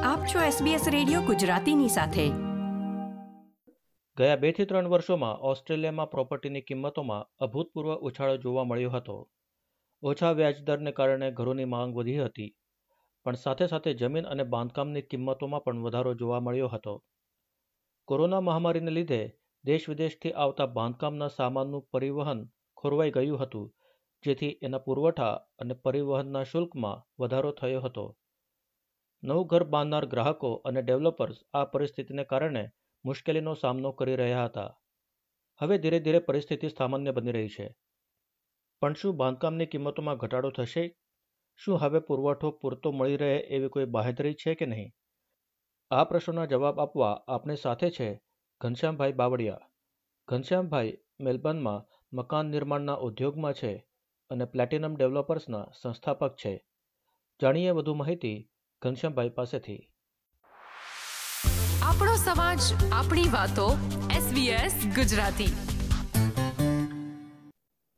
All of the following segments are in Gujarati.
આપ છો SBS રેડિયો ગુજરાતીની સાથે. ગયા બેથી ત્રણ વર્ષોમાં ઓસ્ટ્રેલિયામાં પ્રોપર્ટીની કિંમતોમાં અભૂતપૂર્વ ઉછાળો જોવા મળ્યો હતો. ઓછા વ્યાજદરને કારણે ઘરોની માંગ વધી હતી, પણ સાથે સાથે જમીન અને બાંધકામની કિંમતોમાં પણ વધારો જોવા મળ્યો હતો. કોરોના મહામારીને લીધે દેશ વિદેશથી આવતા બાંધકામના સામાનનું પરિવહન ખોરવાઈ ગયું હતું, જેથી એના પુરવઠા અને પરિવહનના શુલ્કમાં વધારો થયો હતો. નવું ઘર બાંધનાર ગ્રાહકો અને ડેવલપર્સ આ પરિસ્થિતિને કારણે મુશ્કેલીનો સામનો કરી રહ્યા હતા. હવે ધીરે ધીરે પરિસ્થિતિ સામાન્ય બની રહી છે. પણ શું બાંધકામની કિંમતોમાં ઘટાડો થશે? શું હવે પુરવઠો પૂરતો મળી રહે એવી કોઈ બાહેધરી છે કે નહીં? આ પ્રશ્નોના જવાબ આપવા આપણી સાથે છે ઘનશ્યામભાઈ બાવળિયા. ઘનશ્યામભાઈ મેલબર્નમાં મકાન નિર્માણના ઉદ્યોગમાં છે અને પ્લેટિનમ ડેવલપર્સના સંસ્થાપક છે. જાણીએ વધુ માહિતી ઘનશ્યામભાઈ પાસેથી. આપણો સમાજ આપણી વાતો SBS ગુજરાતી.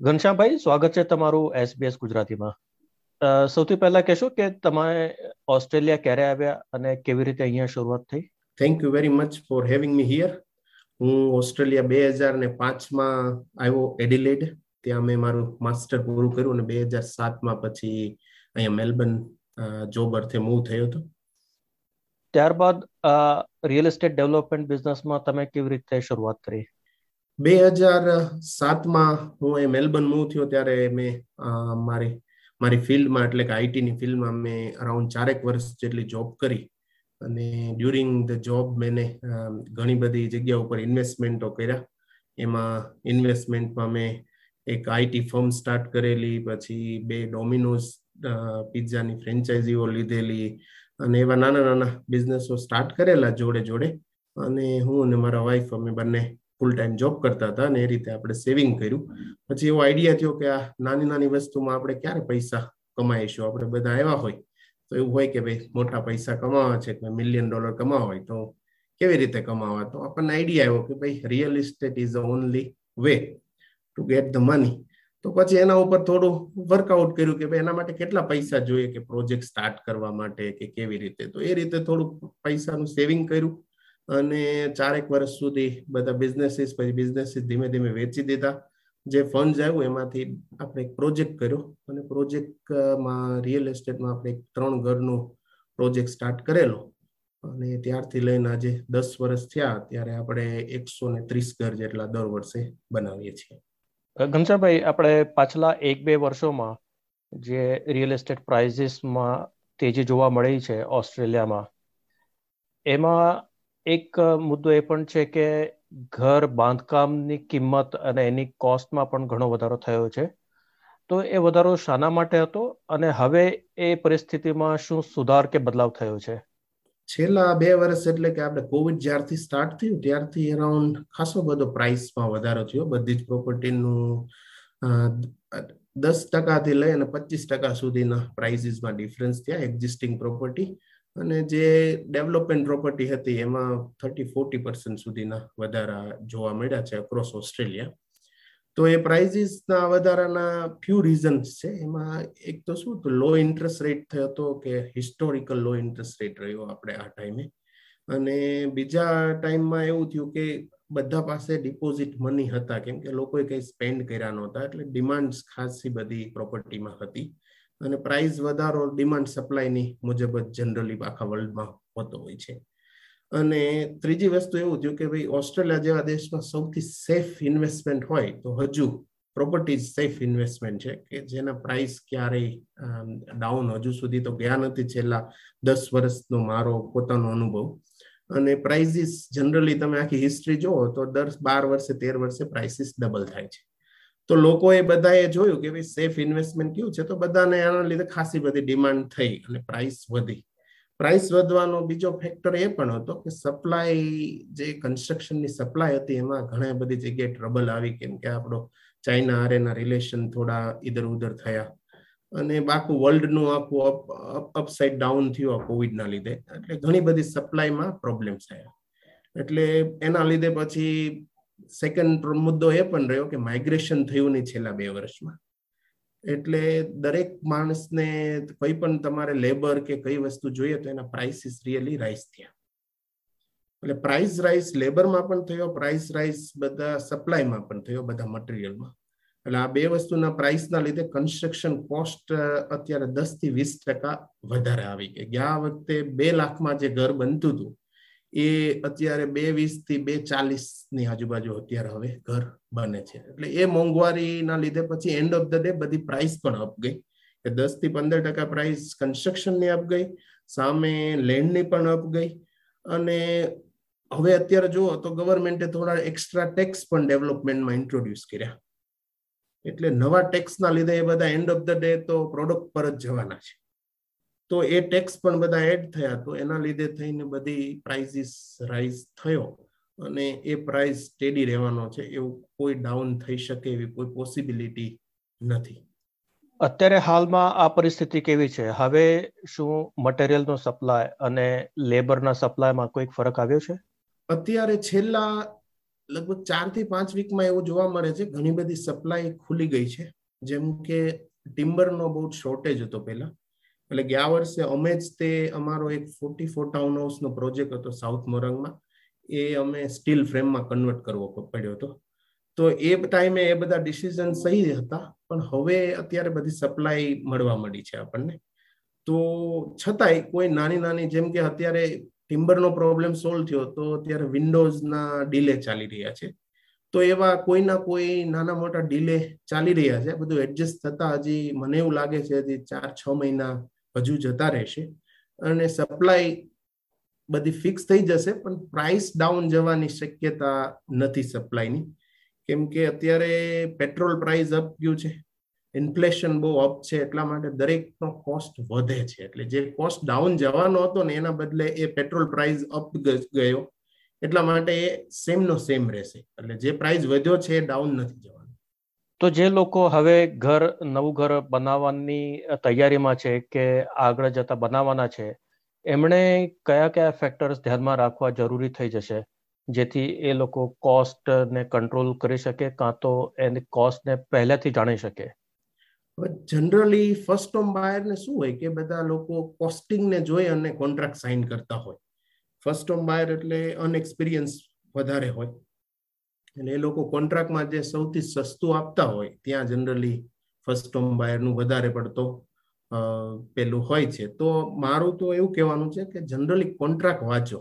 ઘનશ્યામભાઈ સ્વાગત છે તમારું એસબીએસ ગુજરાતીમાં. સૌથી પહેલા કહેશો કે તમે ઓસ્ટ્રેલિયા ક્યારે આવ્યા અને કેવી રીતે અહીંયા શરૂઆત થઈ? Thank you very much for having me here હું ઓસ્ટ્રેલિયા બે હજાર ને પાંચમાં આવ્યો એડિલેડ. ત્યાં મેં મારું માસ્ટર પૂરું કર્યું અને બે હજાર સાતમાં પછી અહીંયા મેલબર્ન જોબ અર્થે મૂવ થયો હતો? ત્યારબાદ રિયલ એસ્ટેટ ડેવલપમેન્ટ બિઝનેસમાં તમે કેવી રીતે શરૂઆત કરી? બે હજાર સાતમાં હું એ મેલબર્ન મૂવ થયો ત્યારે મેં મારી મારી ફિલ્ડમાં એટલે કે આઈટીની ફિલ્ડમાં મેં અરાઉન્ડ ચારેક વર્ષ જેટલી જોબ કરી. અને ડ્યુરિંગ ધ જોબ મેને ઘણી બધી જગ્યા ઉપર ઇન્વેસ્ટમેન્ટો કર્યા. એમાં ઇન્વેસ્ટમેન્ટમાં મેં એક આઈટી ફર્મ સ્ટાર્ટ કરેલી પછી બે ડોમિનોઝ પિઝાની ફ્રેન્ચાઇઝીઓ લીધેલી અને એવા નાના નાના બિઝનેસો સ્ટાર્ટ કરેલા જોડે જોડે. અને હું અને મારા વાઈફ અમે બંને ફૂલ ટાઈમ જોબ કરતા હતા અને એ રીતે આપણે સેવિંગ કર્યું. પછી એવો આઈડિયા થયો કે આ નાની નાની વસ્તુમાં આપણે ક્યારે પૈસા કમાઈશું? આપણે બધા એવા હોય. તો એવું હોય કે ભાઈ મોટા પૈસા કમાવા છે કે મિલિયન ડોલર કમાવા હોય તો કેવી રીતે કમાવા? તો આપણને આઈડિયા આવ્યો કે ભાઈ real estate is only way to get the money તો પછી એના ઉપર થોડું વર્કઆઉટ કર્યું કે ભાઈ એના માટે કેટલા પૈસા જોઈએ કે પ્રોજેક્ટ સ્ટાર્ટ કરવા માટે કે કેવી રીતે? તો એ રીતે થોડું પૈસાનું સેવિંગ કર્યું અને ચારેક વર્ષ સુધી બધા બિઝનેસીસ પછી બિઝનેસીસ ધીમે ધીમે વેચી દીધા. જે ફંડ આવ્યું એમાંથી આપણે એક પ્રોજેક્ટ કર્યો અને પ્રોજેક્ટમાં રિયલ એસ્ટેટમાં આપણે ત્રણ ઘરનો પ્રોજેક્ટ સ્ટાર્ટ કરેલો. અને ત્યારથી લઈને આજે દસ વર્ષ થયા, ત્યારે આપણે એકસો ને ત્રીસ ઘર જેટલા દર વર્ષે બનાવીએ છીએ. ઘનશ્યામભાઈ, આપણે પાછલા એક બે વર્ષોમાં જે રિયલ એસ્ટેટ પ્રાઇઝીસમાં તેજી જોવા મળી છે ઓસ્ટ્રેલિયામાં, એમાં એક મુદ્દો એ પણ છે કે ઘર બાંધકામની કિંમત અને એની કોસ્ટમાં પણ ઘણો વધારો થયો છે. તો એ વધારો શાના માટે હતો અને હવે એ પરિસ્થિતિમાં શું સુધાર કે બદલાવ થયો છે? છેલ્લા બે વર્ષ એટલે કે આપણે કોવિડ જ્યારથી સ્ટાર્ટ થયું, ત્યારથી અરાઉન્ડ ખાસો બધો પ્રાઇસમાં વધારો થયો. બધી જ પ્રોપર્ટીનું દસ ટકાથી લઈ અને પચીસ ટકા સુધીના પ્રાઇસીસમાં ડિફરન્સ થયા એક્ઝિસ્ટિંગ પ્રોપર્ટી અને જે ડેવલપમેન્ટ પ્રોપર્ટી હતી, એમાં થર્ટી ફોર્ટી પર્સન્ટ સુધીના વધારા જોવા મળ્યા છે અક્રોસ ઓસ્ટ્રેલિયા તો એ પ્રાઇઝિસના વધારાના ફ્યુ રીઝન્સ છે. એમાં એક તો શું તો લો ઇન્ટરેસ્ટ રેટ થયો હતો કે હિસ્ટોરિકલ લો ઇન્ટરેસ્ટ રેટ રહ્યો આપણે આ ટાઈમે અને બીજા ટાઈમમાં એવું થયું કે બધા પાસે ડિપોઝિટ મની હતા, કેમ કે લોકોએ કંઈ સ્પેન્ડ કર્યા નહોતા, એટલે ડિમાન્ડ ખાસી બધી પ્રોપર્ટીમાં હતી. અને પ્રાઇસ વધારો ડિમાન્ડ સપ્લાયની મુજબ જ જનરલી આખા વર્લ્ડમાં હોતો હોય છે. અને ત્રીજી વસ્તુ એવું થયું કે ભાઈ ઓસ્ટ્રેલિયા જેવા દેશમાં સૌથી સેફ ઇન્વેસ્ટમેન્ટ હોય તો હજુ પ્રોપર્ટીઝ સેફ ઇન્વેસ્ટમેન્ટ છે કે જેના પ્રાઇસ ક્યારેય ડાઉન હજુ સુધી તો ગયા નથી છેલ્લા દસ વર્ષનો મારો પોતાનો અનુભવ. અને પ્રાઇસીસ જનરલી તમે આખી હિસ્ટ્રી જુઓ તો દર બાર વર્ષે, તેર વર્ષે પ્રાઇસીસ ડબલ થાય છે. તો લોકોએ બધાએ જોયું કે ભાઈ સેફ ઇન્વેસ્ટમેન્ટ કેવું છે? તો બધાને આના લીધે ખાસી બધી ડિમાન્ડ થઈ અને પ્રાઇસ વધી. પ્રાઇસ વધવાનો બીજો ફેક્ટર એ પણ હતો કે સપ્લાય જે કન્સ્ટ્રક્શનની સપ્લાય હતી, એમાં ઘણા બધી જગ્યાએ ટ્રબલ આવી કેમ કે આપણો ચાઇના આરેના રિલેશન થોડા ઇધર ઉધર થયા. અને બાકી વર્લ્ડનું આખું અપસાઇડ ડાઉન થયું આ કોવિડના લીધે. એટલે ઘણી બધી સપ્લાયમાં પ્રોબ્લેમ્સ થયા. એટલે એના લીધે પછી સેકન્ડ મુદ્દો એ પણ રહ્યો કે માઇગ્રેશન થયું નહીં છેલ્લા બે વર્ષમાં. એટલે દરેક માણસને કોઈ પણ તમારે લેબર કે કઈ વસ્તુ જોઈએ તો એના પ્રાઇસીસ રિયલી રાઇઝ થયા. એટલે પ્રાઇસ રાઇઝ લેબરમાં પણ થયો પ્રાઇસ રાઇઝ બધા સપ્લાયમાં પણ થયો, બધા મટીરિયલમાં એટલે આ બે વસ્તુના પ્રાઇસના લીધે કન્સ્ટ્રક્શન કોસ્ટ અત્યારે દસથી વીસ ટકા વધારે આવી ગઈ. ગયા વખતે બે લાખમાં જે ઘર બનતું હતું એ અત્યારે બે વીસથી બે ચાલીસની આજુબાજુ અત્યારે હવે ઘર બને છે. એટલે એ મોંઘવારીના લીધે પછી એન્ડ ઓફ ધ ડે બધી પ્રાઇસ પણ અપ ગઈ કે દસથી પંદર ટકા પ્રાઇસ કન્સ્ટ્રક્શનની અપ ગઈ સામે લેન્ડની પણ અપ ગઈ અને હવે અત્યારે જુઓ તો ગવર્મેન્ટે થોડા એક્સ્ટ્રા ટેક્સ પણ ડેવલપમેન્ટમાં ઇન્ટ્રોડ્યુસ કર્યા. એટલે નવા ટેક્સના લીધે એ બધા એન્ડ ઓફ ધ ડે તો પ્રોડક્ટ પર જ જવાના છે. તો એ ટેક્સ પણ બધા એડ થયા. તો એના લીધે થઈને બધી પ્રાઇઝિસ રાઇઝ થયો અને એ પ્રાઇસ સ્ટેડી રહેવાનો છે. એવું કોઈ ડાઉન થઈ શકે એવી કોઈ પોસિબિલિટી નથી. અત્યારે હાલમાં આ પરિસ્થિતિ કેવી છે? હવે શું મટીરિયલનો સપ્લાય અને લેબરના સપ્લાયમાં કોઈક ફરક આવ્યો છે? અત્યારે છેલ્લા લગભગ ચારથી પાંચ વીકમાં એવું જોવા મળે છે ઘણી બધી સપ્લાય ખુલી ગઈ છે. જેમ કે ટિમ્બરનો બહુ શોર્ટેજ હતો પહેલા. એટલે ગયા વર્ષે અમે જ તે અમારો એક ફોર્ટી ફોર ટાઉન હાઉસનો પ્રોજેક્ટ હતો સાઉથ મોરંગમાં એ અમે સ્ટીલ ફ્રેમમાં કન્વર્ટ કરવો પડ્યો હતો. તો એ ટાઈમે એ બધા ડિસિઝન સહી હતા, પણ હવે અત્યારે બધી સપ્લાય મળવા મળી છે આપણને. તો છતાંય કોઈ નાની નાની, જેમ કે અત્યારે ટિમ્બરનો પ્રોબ્લેમ સોલ્વ થયો, તો અત્યારે વિન્ડોઝના ડીલે ચાલી રહ્યા છે. તો એવા કોઈના કોઈ નાના મોટા ડીલે ચાલી રહ્યા છે. બધું એડજસ્ટ થતા હજી મને એવું લાગે છે હજી ચાર છ મહિના હજુ જતા રહેશે. અને સપ્લાય બધી ફિક્સ થઈ જશે, પણ પ્રાઇસ ડાઉન જવાની શક્યતા નથી સપ્લાયની કેમ કે અત્યારે પેટ્રોલ પ્રાઇસ અપ ગયું છે. ઇન્ફ્લેશન બહુ અપ છે, એટલા માટે દરેકનો કોસ્ટ વધે છે. એટલે જે કોસ્ટ ડાઉન જવાનો હતો ને, એના બદલે એ પેટ્રોલ પ્રાઇસ અપ ગયો. એટલા માટે એ સેમનો સેમ રહેશે. એટલે જે પ્રાઇસ વધ્યો છે, એ ડાઉન નથી જવાનો. તો જે લોકો હવે ઘર, નવું ઘર બનાવવાની તૈયારીમાં છે કે આગળ જતા બનાવવાના છે, એમણે કયા કયા ફેક્ટર્સ ધ્યાનમાં રાખવા જરૂરી થઈ જશે? જેથી એ લોકો કોસ્ટને કંટ્રોલ કરી શકે, કાં તો એની કોસ્ટને પહેલેથી જાણી શકે. જનરલી ફર્સ્ટ હોમ બાયરને શું હોય કે બધા લોકો કોસ્ટિંગને જોઈ અને કોન્ટ્રાક્ટ સાઇન કરતા હોય. ફર્સ્ટ હોમ બાયર એટલે અનએક્સપિરિયન્સ વધારે હોય. એટલે એ લોકો કોન્ટ્રાક્ટમાં જે સૌથી સસ્તું આપતા હોય, ત્યાં જનરલી ફર્સ્ટ હોમ બાયરનું વધારે પડતો પેલું હોય છે. તો મારું તો એવું કહેવાનું છે કે જનરલી કોન્ટ્રાક્ટ વાંચો.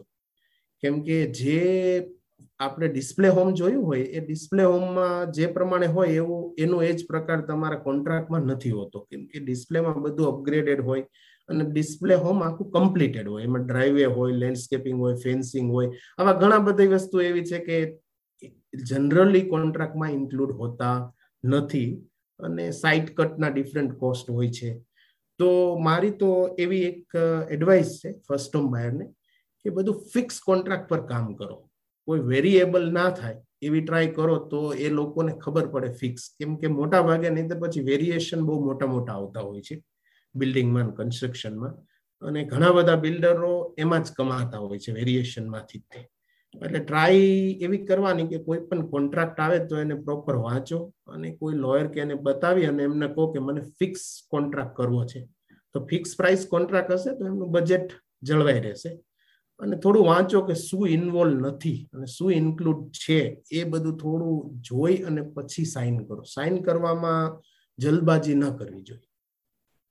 કેમ કે જે આપણે ડિસ્પ્લે હોમ જોયું હોય, એ ડિસ્પ્લે હોમમાં જે પ્રમાણે હોય એવું, એનો એ જ પ્રકાર તમારા કોન્ટ્રાક્ટમાં નથી હોતો. કેમ કે ડિસ્પ્લેમાં બધું અપગ્રેડેડ હોય અને ડિસ્પ્લે હોમ આખું કમ્પ્લીટેડ હોય. એમાં ડ્રાઈવે હોય લેન્ડસ્કેપિંગ હોય ફેન્સિંગ હોય, આવા ઘણા બધી વસ્તુ એવી છે કે જનરલી કોન્ટ્રાક્ટમાં ઇન્ક્લુડ હોતા નથી અને સાઇટ કટના ડિફરન્ટ કોસ્ટ હોય છે. તો મારી તો એવી એક એડવાઇસ છે ફર્સ્ટ હોમ બાયરને કે બધું ફિક્સ કોન્ટ્રાક્ટ પર કામ કરો. કોઈ વેરિએબલ ના થાય, એવી ટ્રાય કરો તો એ લોકોને ખબર પડે ફિક્સ કેમ કે મોટા ભાગે નહીં તો પછી વેરિએશન બહુ મોટા મોટા આવતા હોય છે બિલ્ડિંગમાં કન્સ્ટ્રક્શનમાં અને ઘણા બધા બિલ્ડરો એમાં જ કમાતા હોય છે વેરિએશનમાંથી જ એટલે ટ્રાય એવી કરવાની કે કોઈ પણ કોન્ટ્રાક્ટ આવે તો એને પ્રોપર વાંચો અને કોઈ લોયર કે એને બતાવી અને એમને કહો કે મને ફિક્સ કોન્ટ્રાક્ટ કરવો છે. તો ફિક્સ પ્રાઇસ કોન્ટ્રાક્ટ હશે તો એમનું બજેટ જળવાઈ રહેશે. અને થોડું વાંચો કે શું ઇન્વોલ્વ નથી અને શું ઇન્ક્લુડ છે એ બધું થોડું જોઈ અને પછી સાઇન કરો. સાઇન કરવામાં જલ્દબાજી ન કરવી જોઈએ.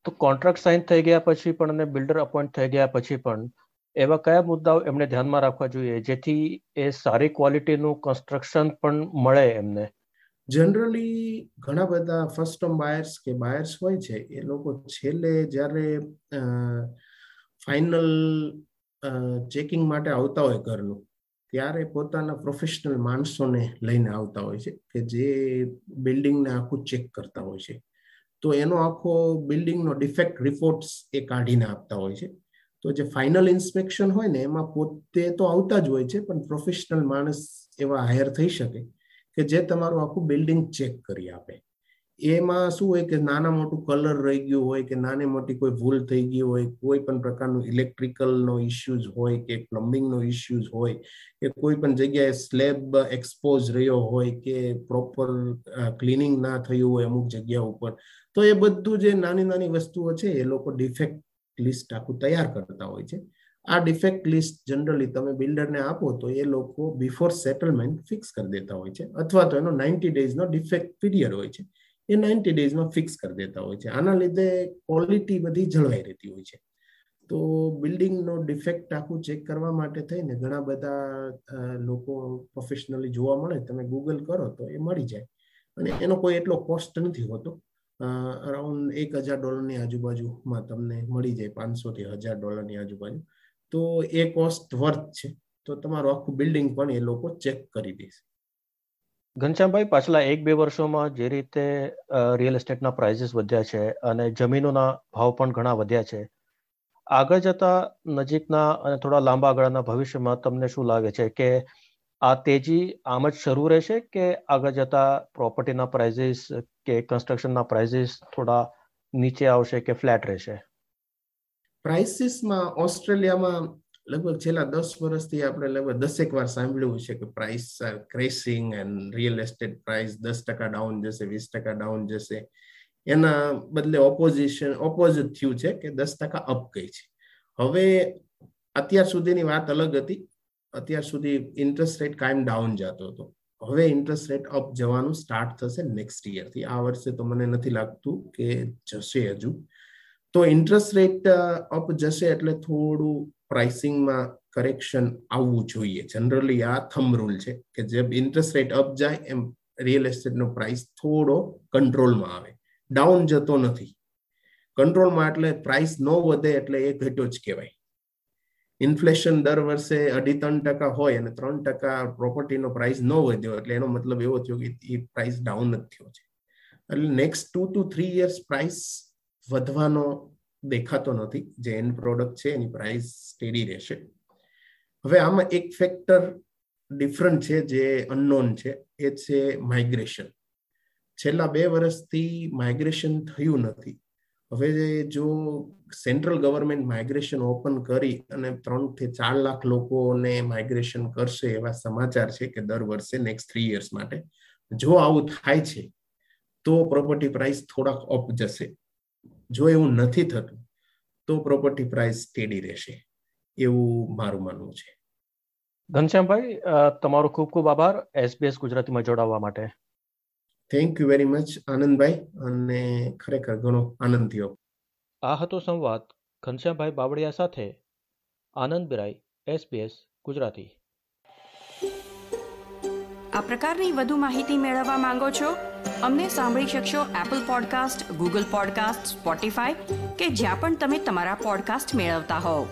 તો કોન્ટ્રાક્ટ સાઇન થઈ ગયા પછી પણ અને બિલ્ડર અપોઇન્ટ થઈ ગયા પછી પણ એવા કયા મુદ્દાઓ એમને ધ્યાનમાં રાખવા જોઈએ જેથી એ સારી ક્વોલિટીનું કન્સ્ટ્રક્શન પણ મળે એમને? જનરલી ઘણા બધા ફર્સ્ટ ટર્મ બાયર્સ કે બાયર્સ હોય છે, એ લોકો છેલ્લે જ્યારે ફાઇનલ ચેકિંગ માટે આવતા હોય ઘરનું, ત્યારે પોતાના પ્રોફેશનલ માણસોને લઈને આવતા હોય છે કે જે બિલ્ડિંગને આખું ચેક કરતા હોય છે. તો એનો આખો બિલ્ડિંગનો ડિફેક્ટ રિપોર્ટ્સ એ કાઢીને આપતા હોય છે. તો જે ફાઇનલ ઇન્સ્પેક્શન હોય ને, એમાં પોતે તો આવતા જ હોય છે, પણ પ્રોફેશનલ માણસ એવા હાયર થઈ શકે કે જે તમારું આખું બિલ્ડિંગ ચેક કરી આપે. એમાં શું હોય કે નાના મોટું કલર રહી ગયું હોય કે નાની મોટી કોઈ ભૂલ થઈ ગઈ હોય, કોઈ પણ પ્રકારનું ઇલેક્ટ્રિકલનો ઇસ્યુઝ હોય કે પ્લમ્બિંગનો ઇસ્યુઝ હોય, કે કોઈ પણ જગ્યાએ સ્લેબ એક્સપોઝ રહ્યો હોય કે પ્રોપર ક્લિનિંગ ના થયું હોય અમુક જગ્યા ઉપર, તો એ બધું જે નાની નાની વસ્તુઓ છે એ લોકો ડિફેક્ટ લિસ્ટ આખું તૈયાર કરતા હોય છે. આ ડિફેક્ટ લિસ્ટ જનરલી તમે બિલ્ડરને આપો તો એ લોકો બિફોર સેટલમેન્ટ ફિક્સ કરી દેતા હોય છે. અથવા તો એનો નાઇન્ટી ડેઝનો ડિફેક્ટ પીરિયડ હોય છે. એ નાઇન્ટી ડેઝમાં ફિક્સ કરી દેતા હોય છે. આના લીધે ક્વોલિટી બધી જળવાઈ રહેતી હોય છે. તો બિલ્ડિંગનો ડિફેક્ટ આખું ચેક કરવા માટે થઈને ઘણા બધા લોકો પ્રોફેશનલી જોવા મળે. તમે ગૂગલ કરો તો એ મળી જાય. અને એનો કોઈ એટલો કોસ્ટ નથી હોતો. અરાઉન્ડ એક હજાર ડોલરની આજુબાજુમાં તમને મળી જાય પાંચસો થી હજાર ડોલરની આજુબાજુ. તો એ કોસ્ટ વર્થ છે. તો તમારું આખું બિલ્ડિંગ પણ એ લોકો ચેક કરી દેશે ઘનશ્યામભાઈ, પાછલા એક બે વર્ષોમાં જે રીતે રિયલ એસ્ટેટના પ્રાઇસીસ વધ્યા છે અને જમીનોના ભાવ પણ ઘણા વધ્યા છે, આગળ જતા નજીકના અને થોડા લાંબા ગાળાના ભવિષ્યમાં તમને શું લાગે છે કે આ તેજી આમ જ શરૂ રહેશે કે આગળ જતા પ્રોપર્ટીના પ્રાઇઝિસ કે કન્સ્ટ્રક્શનના પ્રાઇઝિસ થોડા નીચે આવશે કે ફ્લેટ રહેશે? પ્રાઇસીસમાં ઓસ્ટ્રેલિયામાં લગભગ છેલ્લા દસ વર્ષથી આપણે લગભગ દસેક વાર સાંભળ્યું છે કે price crashing and real estate price દસ ટકા ડાઉન જશે, વીસ ટકા ડાઉન જશે. એના બદલે ઓપોઝિશન ઓપોઝિટ થયું છે કે દસ ટકા અપ ગઈ છે. હવે અત્યાર સુધીની વાત અલગ હતી. અત્યાર સુધી ઇન્ટરેસ્ટ રેટ કાયમ ડાઉન જતો હતો. હવે ઇન્ટરેસ્ટ રેટ અપ જવાનું સ્ટાર્ટ થશે નેક્સ્ટ યરથી આ વર્ષે તો મને નથી લાગતું કે જશે હજુ. તો ઇન્ટરેસ્ટ રેટ અપ જશે એટલે થોડું પ્રાઇસિંગમાં કરેક્શન આવવું જોઈએ. જનરલી આ થમ રૂલ છે કે જે ઇન્ટરેસ્ટ રેટ અપ જાય એમ રિયલ એસ્ટેટનો પ્રાઇસ થોડો કંટ્રોલમાં આવે. ડાઉન જતો નથી. કંટ્રોલમાં એટલે પ્રાઇસ ન વધે એટલે એ ઘટ્યો જ કહેવાય. ઇન્ફ્લેશન દર વર્ષે અઢી ત્રણ ટકા હોય અને ત્રણ ટકા પ્રોપર્ટીનો પ્રાઇસ ન વધ્યો એટલે એનો મતલબ એવો થયો કે એ પ્રાઇસ ડાઉન જ થયો છે. એટલે next two two three years price વધવાનો દેખાતો નથી. જે એન્ડ પ્રોડક્ટ છે એની પ્રાઇસ સ્ટેડી રહેશે. હવે આમાં એક ફેક્ટર ડિફરન્ટ છે જે અનનોન છે. એ છે માઇગ્રેશન છેલ્લા બે વર્ષથી માઇગ્રેશન થયું નથી. હવે જો સેન્ટ્રલ ગવર્મેન્ટ માઇગ્રેશન ઓપન કરી અને ત્રણથી ચાર લાખ લોકોને માઇગ્રેશન કરશે એવા સમાચાર છે કે દર વર્ષે નેક્સ્ટ થ્રી યર્સ માટે, જો આવું થાય છે, તો પ્રોપર્ટી પ્રાઇસ થોડાક અપ જશે. જો એવું નથી થતું, તો પ્રોપર્ટી પ્રાઇસ સ્ટેડી રહેશે. એવું મારું માનવું છે. ઘનશ્યામભાઈ તમારો ખૂબ ખૂબ આભાર. એસબીએસ ગુજરાતીમાં જોડાવા માટે. થેન્ક યુ વેરી મચ આનંદભાઈ અને ખરેખર ઘણો આનંદ થયો. આ હતો સંવાદ ઘનશ્યામભાઈ બાવળિયા સાથે આનંદ બિરાઈ એસબીએસ ગુજરાતી. આ પ્રકારની વધુ માહિતી મેળવવા માંગો છો? અમને સાંભળી શકશો Apple podcast Google podcast Spotify કે જ્યાં પણ તમે તમારા પોડકાસ્ટ મેળવતા હોવ.